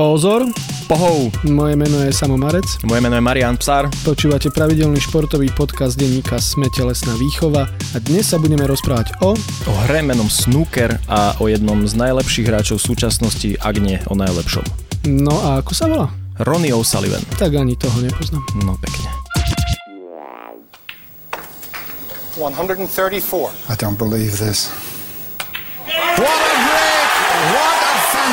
Pozor, Pohov, moje meno je Samo Marec. moje meno je Marian Psár. Počúvate pravidelný športový podcast denníka Sme telesná výchova a dnes sa budeme rozprávať o... O hre menom Snooker a o jednom z najlepších hráčov v súčasnosti, ak nie o najlepšom. No a ako sa volá? Ronnie O'Sullivan. Tak ani toho nepoznám. No pekne. 134. I don't believe this. What a break! What a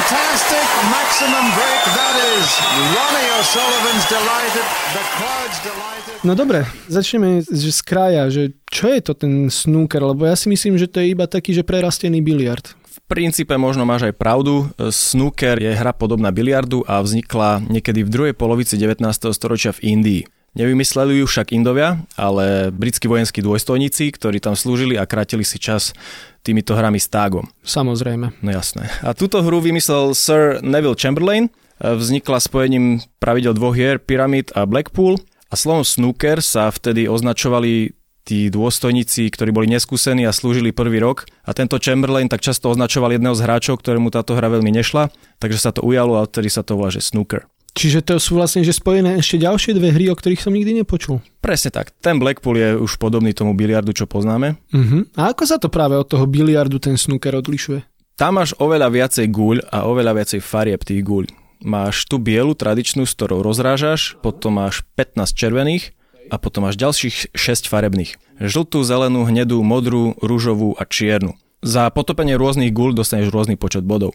fantastic maximum break that is! Ronnie O'Sullivan's delighted, the crowd's delighted. No dobre, začneme že z kraja, že čo je to ten snooker, lebo ja si myslím, že to je iba taký, že prerastený biliard. V princípe možno máš aj pravdu. Snooker je hra podobná biliardu a vznikla niekedy v druhej polovici 19. storočia v Indii. Nevymysleli ju však Indovia, ale britskí vojenskí dôstojníci, ktorí tam slúžili a krátili si čas týmito hrami s tágom. Samozrejme. No jasné. A túto hru vymyslel Sir Neville Chamberlain. Vznikla spojením pravidel dvoch hier, Pyramid a Blackpool. A slovom snooker sa vtedy označovali tí dôstojníci, ktorí boli neskúsení a slúžili prvý rok. A tento Chamberlain tak často označoval jedného z hráčov, ktorému táto hra veľmi nešla, takže sa to ujalo a odtedy sa to volá, že snooker. Čiže to sú vlastne že spojené ešte ďalšie dve hry, o ktorých som nikdy nepočul. Presne tak. Ten Blackpool je už podobný tomu biliardu, čo poznáme. Uh-huh. A ako sa to práve od toho biliardu ten snooker odlišuje? Tam máš oveľa viacej guľ a oveľa viacej farieb tých guľ. Máš tú bielu tradičnú, s ktorou rozrážaš, potom máš 15 červených a potom máš ďalších 6 farebných. Žltú, zelenú, hnedú, modrú, rúžovú a čiernu. Za potopenie rôznych guľ dostaneš rôzny počet bodov.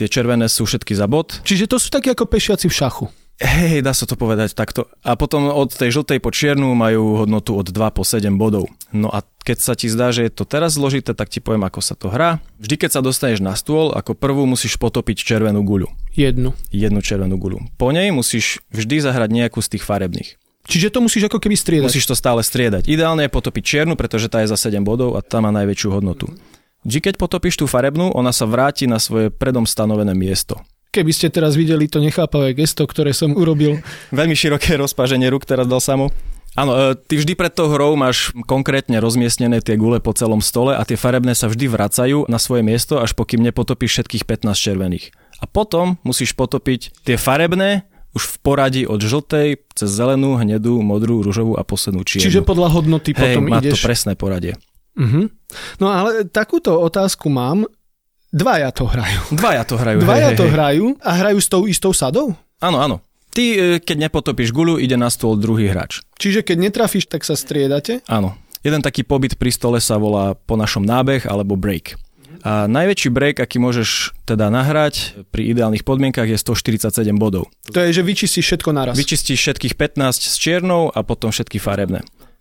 Tie červené sú všetky za bod. Čiže to sú také ako pešiaci v šachu. Hej, dá sa to povedať takto. A potom od tej žltej po čiernu majú hodnotu od 2 po 7 bodov. No a keď sa ti zdá, že je to teraz zložité, tak ti poviem, ako sa to hrá. Vždy, keď sa dostaneš na stôl, ako prvú musíš potopiť červenú guľu. Jednu. Jednu červenú guľu. Po nej musíš vždy zahrať nejakú z tých farebných. Čiže to musíš ako keby striedať. Musíš to stále striedať. Ideálne je potopiť čiernu, pretože tá je za 7 bodov a tá má najväčšiu hodnotu. Vždy, keď potopíš tú farebnú, ona sa vráti na svoje predom stanovené miesto. Keby ste teraz videli to nechápavé gesto, ktoré som urobil. Veľmi široké rozpaženie rúk teraz dal samo. Áno, e, ty vždy pred tou hrou máš konkrétne rozmiestnené tie gule po celom stole a tie farebné sa vždy vracajú na svoje miesto, až pokým nepotopíš všetkých 15 červených. A potom musíš potopiť tie farebné už v poradí od žltej cez zelenú, hnedú, modrú, rúžovú a poslednú čiernu. Čiže podľa hodnoty Hej, potom má ideš... to presné poradie. Uh-huh. No ale takúto otázku mám. Dvaja to hrajú. Dvaja to hrajú. Dvaja hej, to hej, hej. hrajú a hrajú s tou istou sadou? Áno, áno. Ty, e, keď nepotopíš guľu, ide na stôl druhý hráč. Čiže keď netrafíš, tak sa striedate? Áno. Jeden taký pobyt pri stole sa volá po našom nábeh alebo break. A najväčší break, aký môžeš teda nahrať pri ideálnych podmienkach je 147 bodov. To je, že vyčistíš všetko naraz. Vyčistíš všetkých 15 s čiernou a potom všetky farebné.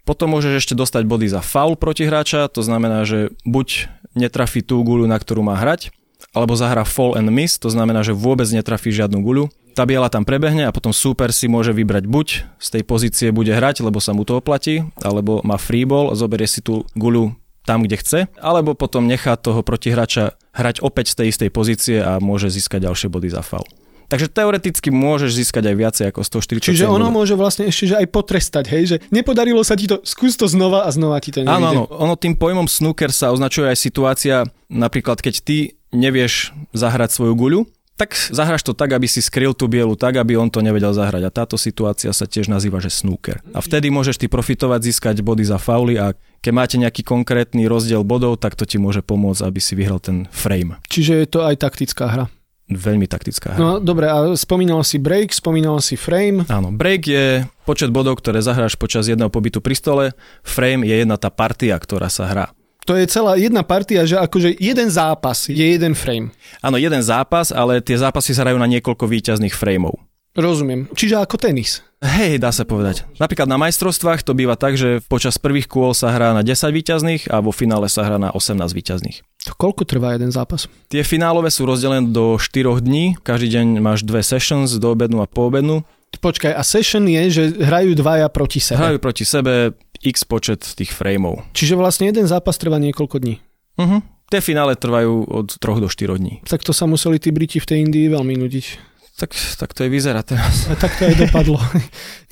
Potom môžeš ešte dostať body za faul proti hráča, to znamená, že buď netrafí tú guľu, na ktorú má hrať, alebo zahra fall and miss, to znamená, že vôbec netrafí žiadnu guľu. Tá biela tam prebehne a potom super si môže vybrať buď z tej pozície bude hrať, lebo sa mu to oplatí, alebo má free ball a zoberie si tú guľu tam, kde chce, alebo potom nechá toho protihráča hrať opäť z tej istej pozície a môže získať ďalšie body za faul. Takže teoreticky môžeš získať aj viacej ako 140 Čiže ono môže vlastne ešte že aj potrestať, hej, že nepodarilo sa ti to, skús to znova a znova ti to nejde. Áno, áno. Ono tým pojmom snooker sa označuje aj situácia, napríklad keď ty nevieš zahrať svoju guľu, tak zahraš to tak, aby si skryl tú bielu tak, aby on to nevedel zahrať. A táto situácia sa tiež nazýva, že snooker. A vtedy môžeš ty profitovať, získať body za fauly a keď máte nejaký konkrétny rozdiel bodov, tak to ti môže pomôcť, aby si vyhral ten frame. Čiže je to aj taktická hra. Veľmi taktická hra. No dobre, a spomínal si break, spomínal si frame. Áno, break je počet bodov, ktoré zahráš počas jedného pobytu pri stole. Frame je jedna tá partia, ktorá sa hrá. To je celá jedna partia, že akože jeden zápas je jeden frame. Áno, jeden zápas, ale tie zápasy sa hrajú na niekoľko výťazných frameov. Rozumiem. Čiže ako tenis. Hej, dá sa povedať. Napríklad na majstrovstvách to býva tak, že počas prvých kôl sa hrá na 10 výťazných a vo finále sa hrá na 18 výťazných. To koľko trvá jeden zápas? Tie finálové sú rozdelené do 4 dní, každý deň máš dve sessions, do obednu a po obednu. Počkaj, a session je, že hrajú dvaja proti sebe. Hrajú proti sebe x počet tých frameov. Čiže vlastne jeden zápas trvá niekoľko dní. Uh-huh. Tie finále trvajú od 3 do 4 dní. Tak to sa museli tí Briti v tej Indii veľmi nudiť. Tak, tak to je vyzerá teraz. A tak to aj dopadlo.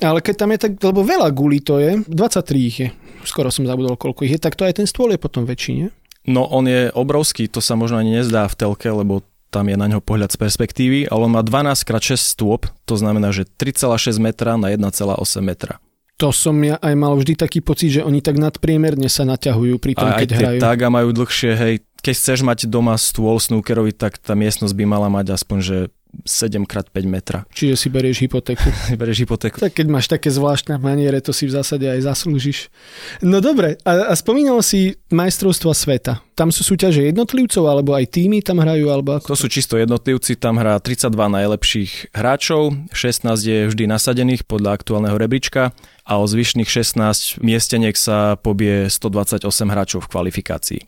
Ale keď tam je tak, lebo veľa gulí to je, 23 ich je, skoro som zabudol, koľko ich je, tak to aj ten stôl je potom väčší, nie? No on je obrovský, to sa možno ani nezdá v telke, lebo tam je na ňo pohľad z perspektívy, ale on má 12 x 6 stôp, to znamená, že 3,6 metra na 1,8 metra. To som ja aj mal vždy taký pocit, že oni tak nadpriemerne sa naťahujú pri tom, A aj keď tie hrajú. taga majú dlhšie, hej, keď chceš mať doma stôl snookerový, tak tá miestnosť by mala mať aspoň, že 7x5 metra. Čiže si berieš hypotéku. Bereš hypotéku. Tak keď máš také zvláštne maniere, to si v zásade aj zaslúžiš. No dobre, a, a spomínal si majstrovstva sveta. Tam sú súťaže jednotlivcov, alebo aj týmy tam hrajú, alebo ako? To sú čisto jednotlivci, tam hrá 32 najlepších hráčov, 16 je vždy nasadených podľa aktuálneho rebríčka a o zvyšných 16 miesteniek sa pobie 128 hráčov v kvalifikácii.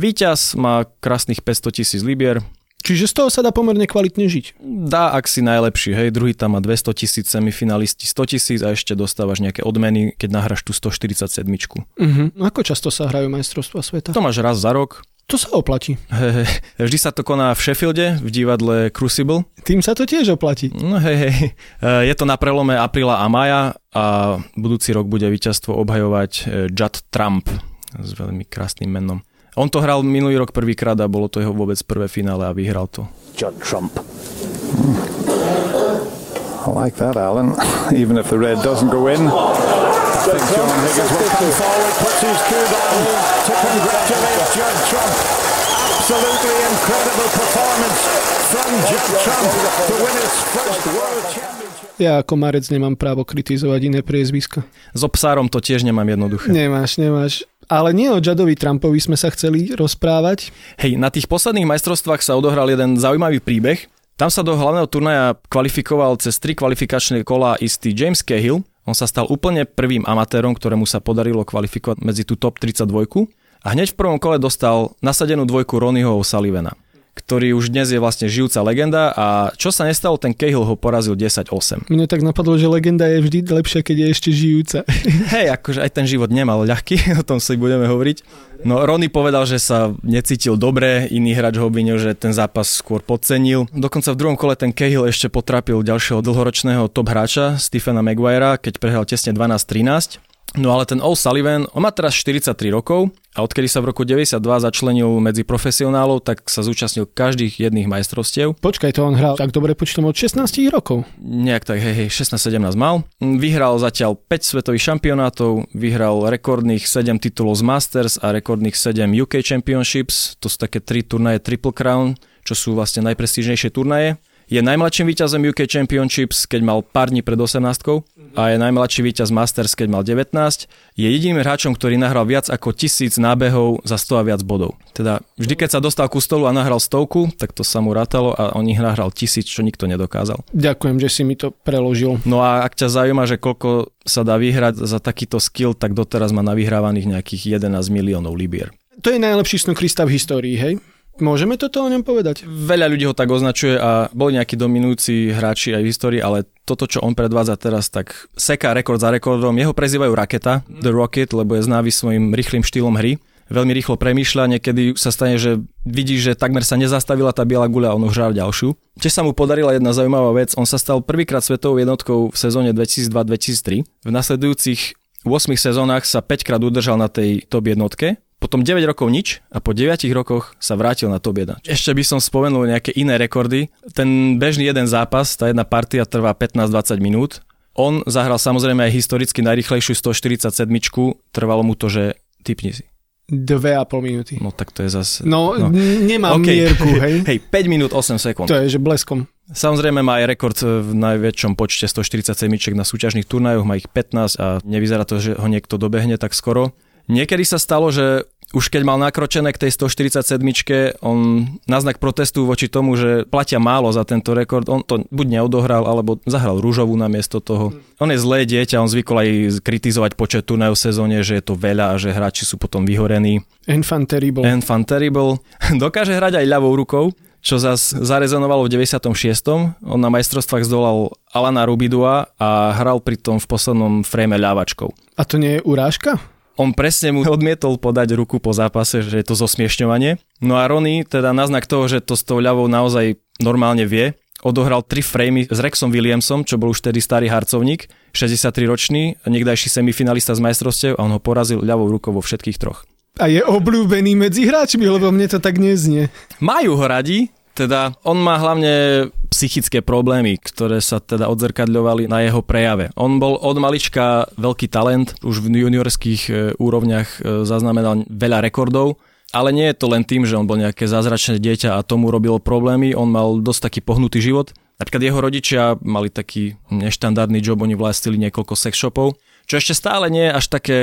Výťaz má krásnych 500 tisíc libier, Čiže z toho sa dá pomerne kvalitne žiť. dá ak si najlepší, hej, druhý tam má 200 tisíc, semifinalisti 100 tisíc a ešte dostávaš nejaké odmeny, keď nahráš tú 147. Uh-huh. Ako často sa hrajú majstrovstva sveta? To máš raz za rok, To sa oplatí. Hej, hej. Vždy sa to koná v Sheffielde, v divadle Crucible. Tým sa to tiež oplatí. No hej, hej. E, Je to na prelome apríla a maja a budúci rok bude víťazstvo obhajovať e, Judd Trump s veľmi krásnym menom. On to hral minulý rok prvýkrát a bolo to jeho vôbec prvé finále a vyhral to. Judd Trump. I like that, Alan. Even if the red doesn't go in, I think John Higgins will come forward, puts his cue down to congratulate Judd Trump. Absolutely incredible performance from Judd Trump to win his first World Championship. Ja ako Marec nemám právo kritizovať iné priezviska. S obsárom to tiež nemám jednoduché. Nemáš, nemáš. Ale nie o Juddovi Trumpovi sme sa chceli rozprávať. Hej, na tých posledných majstrovstvách sa odohral jeden zaujímavý príbeh. Tam sa do hlavného turnaja kvalifikoval cez tri kvalifikačné kola istý James Cahill. On sa stal úplne prvým amatérom, ktorému sa podarilo kvalifikovať medzi tú top 32 a hneď v prvom kole dostal nasadenú dvojku Ronnieho O'Sullivana ktorý už dnes je vlastne žijúca legenda a čo sa nestalo, ten Cahill ho porazil 10-8. Mne tak napadlo, že legenda je vždy lepšia, keď je ešte žijúca. Hej, akože aj ten život nemal ľahký, o tom si budeme hovoriť. No Ronny povedal, že sa necítil dobre, iný hráč ho obvinil, že ten zápas skôr podcenil. Dokonca v druhom kole ten Cahill ešte potrapil ďalšieho dlhoročného top hráča, Stephena Maguirea, keď prehral tesne 12-13. No ale ten O'Sullivan, on má teraz 43 rokov a odkedy sa v roku 92 začlenil medzi profesionálov, tak sa zúčastnil každých jedných majstrovstiev. Počkaj, to on hral tak dobre počtom od 16 rokov. Nejak tak, hej, hej, 16-17 mal. Vyhral zatiaľ 5 svetových šampionátov, vyhral rekordných 7 titulov z Masters a rekordných 7 UK Championships, to sú také 3 turnaje Triple Crown, čo sú vlastne najprestížnejšie turnaje. Je najmladším víťazom UK Championships, keď mal pár dní pred 18 a je najmladší víťaz Masters, keď mal 19. Je jediným hráčom, ktorý nahral viac ako tisíc nábehov za 100 a viac bodov. Teda vždy, keď sa dostal ku stolu a nahral stovku, tak to sa mu rátalo a on ich nahral tisíc, čo nikto nedokázal. Ďakujem, že si mi to preložil. No a ak ťa zaujíma, že koľko sa dá vyhrať za takýto skill, tak doteraz má navyhrávaných nejakých 11 miliónov libier. To je najlepší snokrista v histórii, hej? Môžeme toto o ňom povedať? Veľa ľudí ho tak označuje a boli nejakí dominujúci hráči aj v histórii, ale toto, čo on predvádza teraz, tak seká rekord za rekordom. Jeho prezývajú Raketa, The Rocket, lebo je známy svojim rýchlým štýlom hry. Veľmi rýchlo premýšľa, niekedy sa stane, že vidí, že takmer sa nezastavila tá biela guľa a on už hral ďalšiu. Tiež sa mu podarila jedna zaujímavá vec, on sa stal prvýkrát svetovou jednotkou v sezóne 2002-2003. V nasledujúcich 8 sezónach sa 5 krát udržal na tej top jednotke, potom 9 rokov nič a po 9 rokoch sa vrátil na top 1. Ešte by som spomenul nejaké iné rekordy. Ten bežný jeden zápas, tá jedna partia trvá 15-20 minút. On zahral samozrejme aj historicky najrychlejšiu 147, trvalo mu to, že typni si. Dve a pol minúty. No tak to je zase... No, no. nemám OK. mierku, hej? Hej, 5 minút 8 sekúnd. To je, že bleskom. Samozrejme má aj rekord v najväčšom počte 147 na súťažných turnajoch, má ich 15 a nevyzerá to, že ho niekto dobehne tak skoro. Niekedy sa stalo, že už keď mal nakročené k tej 147 on na znak protestu voči tomu, že platia málo za tento rekord, on to buď neodohral, alebo zahral rúžovú namiesto toho. On je zlé dieťa, on zvykol aj kritizovať počet turnajov v sezóne, že je to veľa a že hráči sú potom vyhorení. Enfant terrible. Enfant terrible. Dokáže hrať aj ľavou rukou, čo zas zarezonovalo v 96. On na majstrovstvách zdolal Alana Rubidua a hral pritom v poslednom frame ľavačkou. A to nie je urážka? On presne mu odmietol podať ruku po zápase, že je to zosmiešňovanie. No a Ronny, teda na znak toho, že to s tou ľavou naozaj normálne vie, odohral tri framey s Rexom Williamsom, čo bol už tedy starý harcovník, 63-ročný, niekdajší semifinalista z majstrovstiev a on ho porazil ľavou rukou vo všetkých troch. A je obľúbený medzi hráčmi, lebo mne to tak neznie. Majú ho radi, Teda on má hlavne psychické problémy, ktoré sa teda odzrkadľovali na jeho prejave. On bol od malička veľký talent, už v juniorských e, úrovniach e, zaznamenal veľa rekordov, ale nie je to len tým, že on bol nejaké zázračné dieťa a tomu robil problémy, on mal dosť taký pohnutý život. Napríklad jeho rodičia mali taký neštandardný job, oni vlastnili niekoľko sex shopov, čo ešte stále nie je až také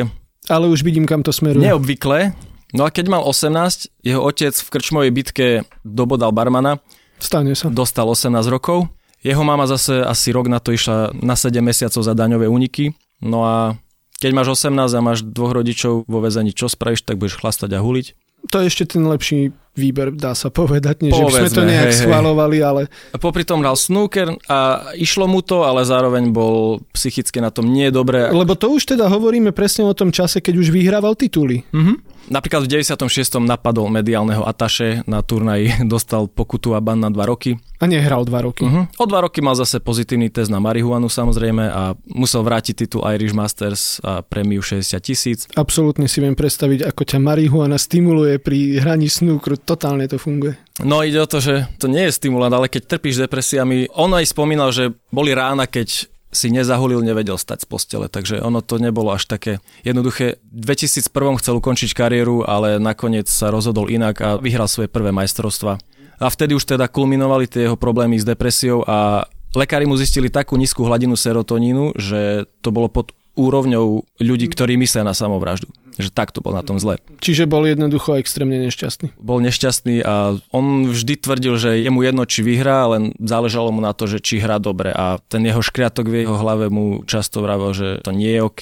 Ale už vidím, kam to smeruje. neobvyklé. No a keď mal 18, jeho otec v krčmovej bitke dobodal barmana, Stane sa. dostal 18 rokov. Jeho mama zase asi rok na to išla na 7 mesiacov za daňové úniky. No a keď máš 18 a máš dvoch rodičov vo väzení, čo spravíš, tak budeš chlastať a huliť. To je ešte ten lepší výber, dá sa povedať. Nie, že by sme to Povedzme, nejak hej, schvalovali, ale popri tom hral snooker a išlo mu to, ale zároveň bol psychicky na tom nie dobre. lebo to už teda hovoríme presne o tom čase, keď už vyhrával tituly. Mhm. Napríklad v 96. napadol mediálneho ataše na turnaji, dostal pokutu a ban na 2 roky. A nehral dva roky. Uh-huh. O dva roky mal zase pozitívny test na marihuanu samozrejme a musel vrátiť titul Irish Masters a prémiu 60 tisíc. Absolútne si viem predstaviť, ako ťa marihuana stimuluje pri hraní snúkru. Totálne to funguje. No ide o to, že to nie je stimulant, ale keď trpíš depresiami, on aj spomínal, že boli rána, keď si nezahulil, nevedel stať z postele, takže ono to nebolo až také jednoduché. V 2001 chcel ukončiť kariéru, ale nakoniec sa rozhodol inak a vyhral svoje prvé majstrovstva. A vtedy už teda kulminovali tie jeho problémy s depresiou a lekári mu zistili takú nízku hladinu serotonínu, že to bolo pod úrovňou ľudí, ktorí myslia na samovraždu. Že takto bol na tom zle. Čiže bol jednoducho extrémne nešťastný. Bol nešťastný a on vždy tvrdil, že je mu jedno, či vyhrá, len záležalo mu na to, že či hrá dobre a ten jeho škriatok v jeho hlave mu často vravel, že to nie je OK.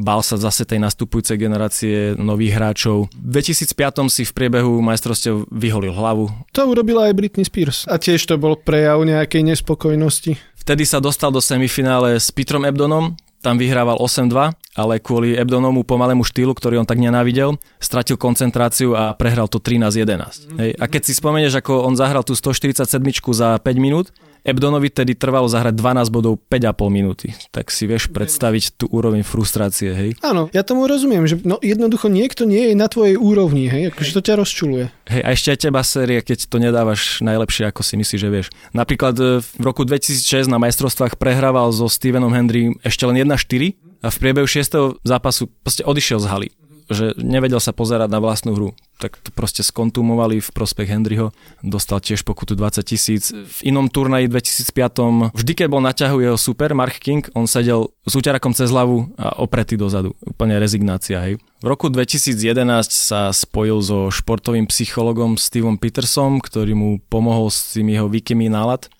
Bál sa zase tej nastupujúcej generácie nových hráčov. V 2005 si v priebehu majstrovstiev vyholil hlavu. To urobila aj Britney Spears. A tiež to bol prejav nejakej nespokojnosti. Vtedy sa dostal do semifinále s Petrom Ebdonom, tam vyhrával 8-2, ale kvôli Ebdonomu pomalému štýlu, ktorý on tak nenávidel, stratil koncentráciu a prehral to 13-11. Hej. A keď si spomenieš, ako on zahral tú 147 za 5 minút, Ebdonovi tedy trvalo zahrať 12 bodov 5,5 minúty. Tak si vieš predstaviť tú úroveň frustrácie, hej. Áno, ja tomu rozumiem, že no, jednoducho niekto nie je na tvojej úrovni, hej, akože to ťa rozčuluje. Hej, a ešte aj teba série, keď to nedávaš najlepšie, ako si myslíš, že vieš. Napríklad e, v roku 2006 na majstrovstvách prehrával so Stevenom Hendry ešte len 1-4 a v priebehu 6. zápasu proste odišiel z haly že nevedel sa pozerať na vlastnú hru. Tak to proste skontumovali v prospech Henryho. Dostal tiež pokutu 20 tisíc. V inom turnaji 2005 vždy, keď bol na jeho super, Mark King, on sedel s úťarakom cez hlavu a opretý dozadu. Úplne rezignácia, hej. V roku 2011 sa spojil so športovým psychologom Stevom Petersom, ktorý mu pomohol s tým jeho výkymi nálad.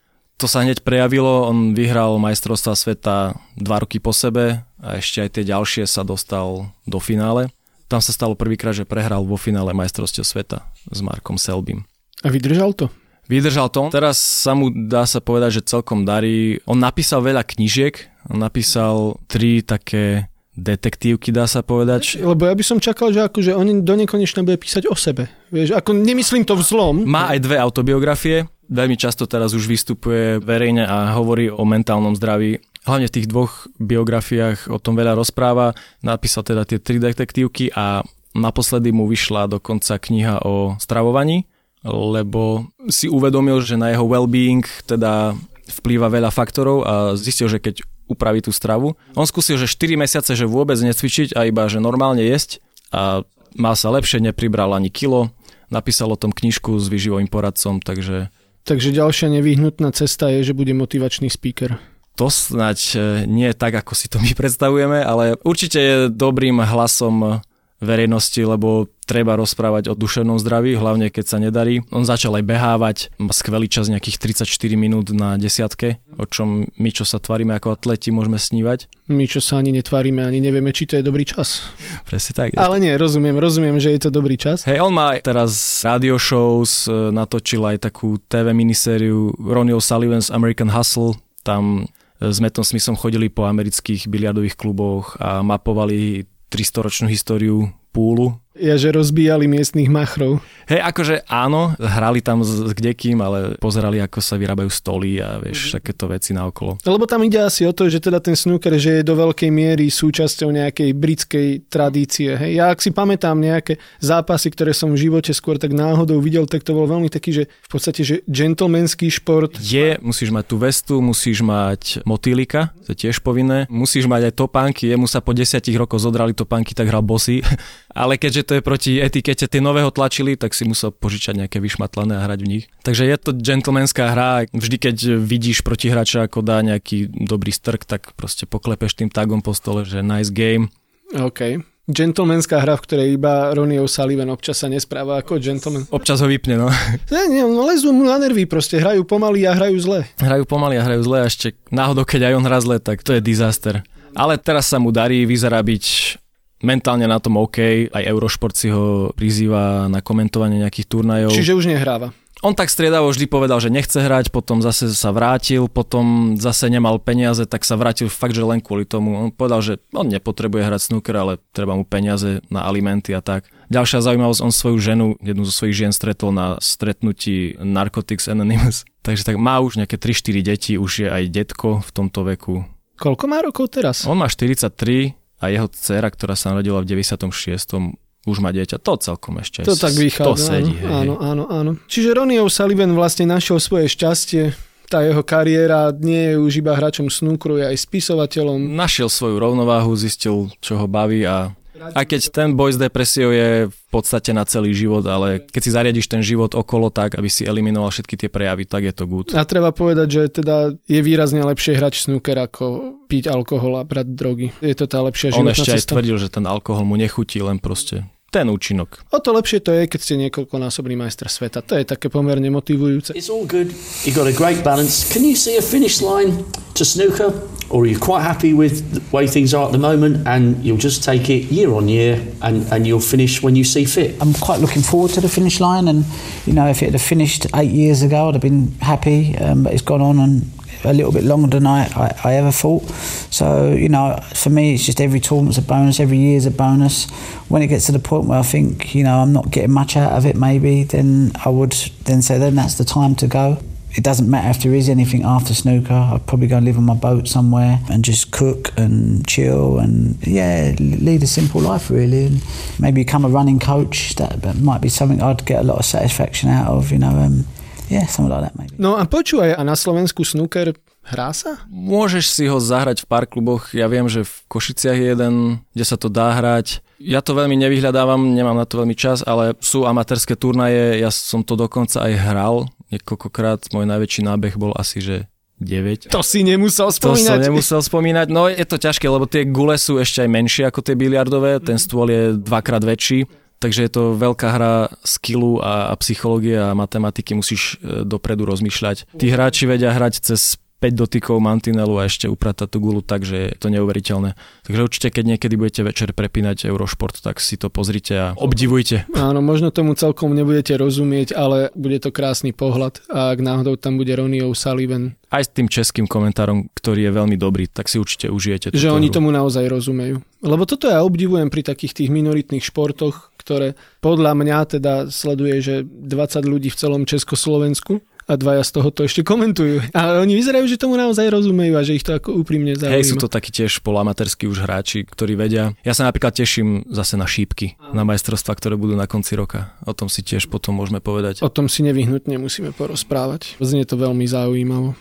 To sa hneď prejavilo, on vyhral majstrovstva sveta dva roky po sebe a ešte aj tie ďalšie sa dostal do finále. Tam sa stalo prvýkrát, že prehral vo finále majstrovstiev sveta s Markom Selbym. A vydržal to? Vydržal to. Teraz sa mu dá sa povedať, že celkom darí. On napísal veľa knížiek, on napísal tri také detektívky, dá sa povedať. Lebo ja by som čakal, že akože on do nekonečna bude písať o sebe. Vieš, ako nemyslím to v zlom. Má aj dve autobiografie, veľmi často teraz už vystupuje verejne a hovorí o mentálnom zdraví. Hlavne v tých dvoch biografiách o tom veľa rozpráva. Napísal teda tie tri detektívky a naposledy mu vyšla dokonca kniha o stravovaní, lebo si uvedomil, že na jeho well-being teda vplýva veľa faktorov a zistil, že keď upraví tú stravu. On skúsil, že 4 mesiace, že vôbec necvičiť a iba, že normálne jesť a mal sa lepšie, nepribral ani kilo. Napísal o tom knižku s výživovým poradcom, takže Takže ďalšia nevyhnutná cesta je, že bude motivačný speaker. To snáď e, nie tak, ako si to my predstavujeme, ale určite je dobrým hlasom verejnosti, lebo treba rozprávať o duševnom zdraví, hlavne keď sa nedarí. On začal aj behávať, má skvelý čas nejakých 34 minút na desiatke, o čom my, čo sa tvárime ako atleti, môžeme snívať. My, čo sa ani netvárime, ani nevieme, či to je dobrý čas. Presne tak. Ale nie, rozumiem, rozumiem, že je to dobrý čas. Hej, on má teraz radio shows, e, natočil aj takú TV minisériu Ronnie O'Sullivan's American Hustle, tam e, s Metom Smithom chodili po amerických biliardových kluboch a mapovali 300-ročnú históriu púlu. Ja, že rozbíjali miestnych machrov. Hej, akože áno, hrali tam s, s kdekým, ale pozerali, ako sa vyrábajú stoly a vieš, mm. takéto veci naokolo. Lebo tam ide asi o to, že teda ten snooker, že je do veľkej miery súčasťou nejakej britskej tradície. Hej. Ja ak si pamätám nejaké zápasy, ktoré som v živote skôr tak náhodou videl, tak to bol veľmi taký, že v podstate, že gentlemanský šport. Je, musíš mať tú vestu, musíš mať motýlika, to je tiež povinné. Musíš mať aj topánky, jemu sa po desiatich rokoch zodrali topánky, tak hral bosy. Ale keďže to je proti etikete, tie nové ho tlačili, tak si musel požičať nejaké vyšmatlané a hrať v nich. Takže je to gentlemanská hra, vždy keď vidíš protihráča, ako dá nejaký dobrý strk, tak proste poklepeš tým tagom po stole, že nice game. OK. Gentlemanská hra, v ktorej iba Ronnie O'Sullivan občas sa nespráva ako gentleman. Občas ho vypne, no. Ne, nie, no lezú mu na nervy, proste hrajú pomaly a hrajú zle. Hrajú pomaly a hrajú zle a ešte náhodou, keď aj on hrá zle, tak to je disaster. Ale teraz sa mu darí, vyzerá byť mentálne na tom OK, aj Eurošport si ho prizýva na komentovanie nejakých turnajov. Čiže už nehráva. On tak striedavo vždy povedal, že nechce hrať, potom zase sa vrátil, potom zase nemal peniaze, tak sa vrátil fakt, že len kvôli tomu. On povedal, že on nepotrebuje hrať snooker, ale treba mu peniaze na alimenty a tak. Ďalšia zaujímavosť, on svoju ženu, jednu zo svojich žien stretol na stretnutí Narcotics Anonymous. Takže tak má už nejaké 3-4 deti, už je aj detko v tomto veku. Koľko má rokov teraz? On má 43, a jeho dcera, ktorá sa narodila v 96 už má dieťa, to celkom ešte To tak vychádza, to sedí, áno, áno, áno, áno. Čiže Ronnie O'Sullivan vlastne našiel svoje šťastie, tá jeho kariéra nie je už iba hráčom snúkru, je aj spisovateľom. Našiel svoju rovnováhu, zistil, čo ho baví a a keď ten boj s depresiou je v podstate na celý život, ale keď si zariadiš ten život okolo tak, aby si eliminoval všetky tie prejavy, tak je to good. A treba povedať, že teda je výrazne lepšie hrať snooker ako piť alkohol a brať drogy. Je to tá lepšia On životná ešte aj cesta. tvrdil, že ten alkohol mu nechutí, len proste ten účinok. O to lepšie to je, keď ste niekoľkonásobný majster sveta. To je také pomerne motivujúce. It's all good. You've got a great balance. Can you see a finish line to snooker? Or are you quite happy with the way things are at the moment and you'll just take it year on year and, and you'll finish when you see fit? I'm quite looking forward to the finish line, and you know, if it had finished eight years ago, I'd have been happy. Um, but it's gone on and a little bit longer than I, I, I ever thought. So you know, for me, it's just every tournament's a bonus, every year's a bonus. When it gets to the point where I think you know I'm not getting much out of it, maybe then I would then say then that's the time to go. It doesn't matter if there is anything after snooker. I'd probably go and live on my boat somewhere and just cook and chill and yeah, lead a simple life really. And maybe become a running coach. That, might be something I'd get a lot of satisfaction out of. You know, um, yeah, something like that maybe. No a počúvaj, a na Slovensku snooker hrá sa? Môžeš si ho zahrať v pár kluboch. Ja viem, že v Košiciach je jeden, kde sa to dá hrať. Ja to veľmi nevyhľadávam, nemám na to veľmi čas, ale sú amatérske turnaje, ja som to dokonca aj hral niekoľkokrát. Môj najväčší nábeh bol asi, že 9. To si nemusel To som spomínať. nemusel spomínať. No je to ťažké, lebo tie gule sú ešte aj menšie ako tie biliardové, ten stôl je dvakrát väčší, takže je to veľká hra skillu a, a psychológie a matematiky, musíš e, dopredu rozmýšľať. Tí hráči vedia hrať cez 5 dotykov mantinelu a ešte upratať tú gulu tak, že je to neuveriteľné. Takže určite, keď niekedy budete večer prepínať Eurošport, tak si to pozrite a obdivujte. Áno, možno tomu celkom nebudete rozumieť, ale bude to krásny pohľad a ak náhodou tam bude Ronnie O'Sullivan, Aj s tým českým komentárom, ktorý je veľmi dobrý, tak si určite užijete. že oni hru. tomu naozaj rozumejú. Lebo toto ja obdivujem pri takých tých minoritných športoch, ktoré podľa mňa teda sleduje, že 20 ľudí v celom Československu a dvaja z toho to ešte komentujú. Ale oni vyzerajú, že tomu naozaj rozumejú a že ich to ako úprimne zaujíma. Hej, sú to takí tiež polamaterskí už hráči, ktorí vedia. Ja sa napríklad teším zase na šípky, na majstrovstva, ktoré budú na konci roka. O tom si tiež potom môžeme povedať. O tom si nevyhnutne musíme porozprávať. Znie to veľmi zaujímavo.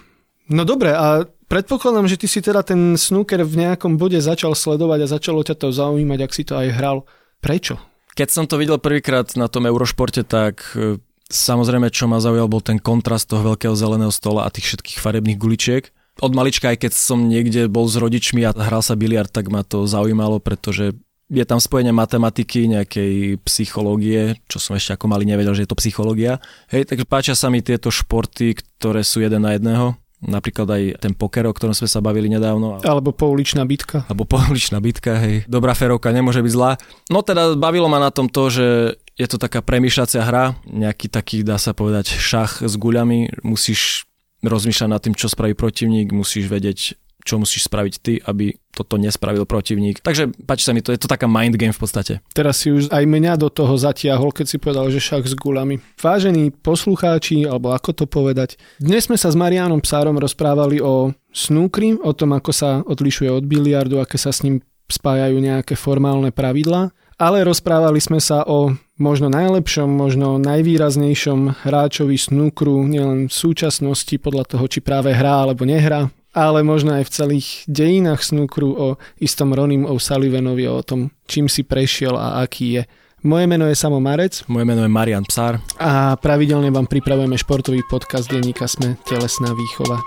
No dobre, a predpokladám, že ty si teda ten snooker v nejakom bode začal sledovať a začalo ťa to zaujímať, ak si to aj hral. Prečo? Keď som to videl prvýkrát na tom Eurošporte, tak e, samozrejme, čo ma zaujal, bol ten kontrast toho veľkého zeleného stola a tých všetkých farebných guličiek. Od malička, aj keď som niekde bol s rodičmi a hral sa biliard, tak ma to zaujímalo, pretože je tam spojenie matematiky, nejakej psychológie, čo som ešte ako malý nevedel, že je to psychológia. Hej, takže páčia sa mi tieto športy, ktoré sú jeden na jedného. Napríklad aj ten poker, o ktorom sme sa bavili nedávno. Alebo pouličná bitka. Alebo pouličná bitka, hej. Dobrá ferovka nemôže byť zlá. No teda bavilo ma na tom to, že je to taká premýšľacia hra, nejaký taký, dá sa povedať, šach s guľami. Musíš rozmýšľať nad tým, čo spraví protivník, musíš vedieť čo musíš spraviť ty, aby toto nespravil protivník. Takže páči sa mi to, je to taká mind game v podstate. Teraz si už aj mňa do toho zatiahol, keď si povedal, že šach s gulami. Vážení poslucháči, alebo ako to povedať, dnes sme sa s Marianom Psárom rozprávali o snúkri, o tom, ako sa odlišuje od biliardu, aké sa s ním spájajú nejaké formálne pravidlá, ale rozprávali sme sa o možno najlepšom, možno najvýraznejšom hráčovi snúkru, nielen v súčasnosti podľa toho, či práve hrá alebo nehrá, ale možno aj v celých dejinách snúkru o istom Ronim O'Sullivanovi, o tom, čím si prešiel a aký je. Moje meno je Samo Marec. Moje meno je Marian Psár. A pravidelne vám pripravujeme športový podcast denníka Sme Telesná výchova.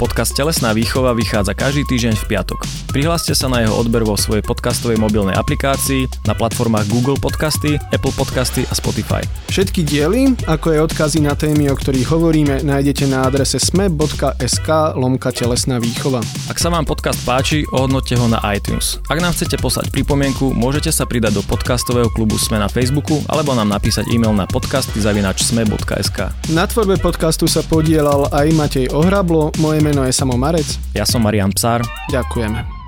Podcast Telesná výchova vychádza každý týždeň v piatok. Prihláste sa na jeho odber vo svojej podcastovej mobilnej aplikácii na platformách Google Podcasty, Apple Podcasty a Spotify. Všetky diely, ako aj odkazy na témy, o ktorých hovoríme, nájdete na adrese sme.sk lomka telesná výchova. Ak sa vám podcast páči, ohodnote ho na iTunes. Ak nám chcete poslať pripomienku, môžete sa pridať do podcastového klubu Sme na Facebooku alebo nám napísať e-mail na podcasty.sme.sk. Na tvorbe podcastu sa podielal aj Matej Ohrablo, moje meno je Samo Marec. Ja som Marian Psár. Ďakujeme.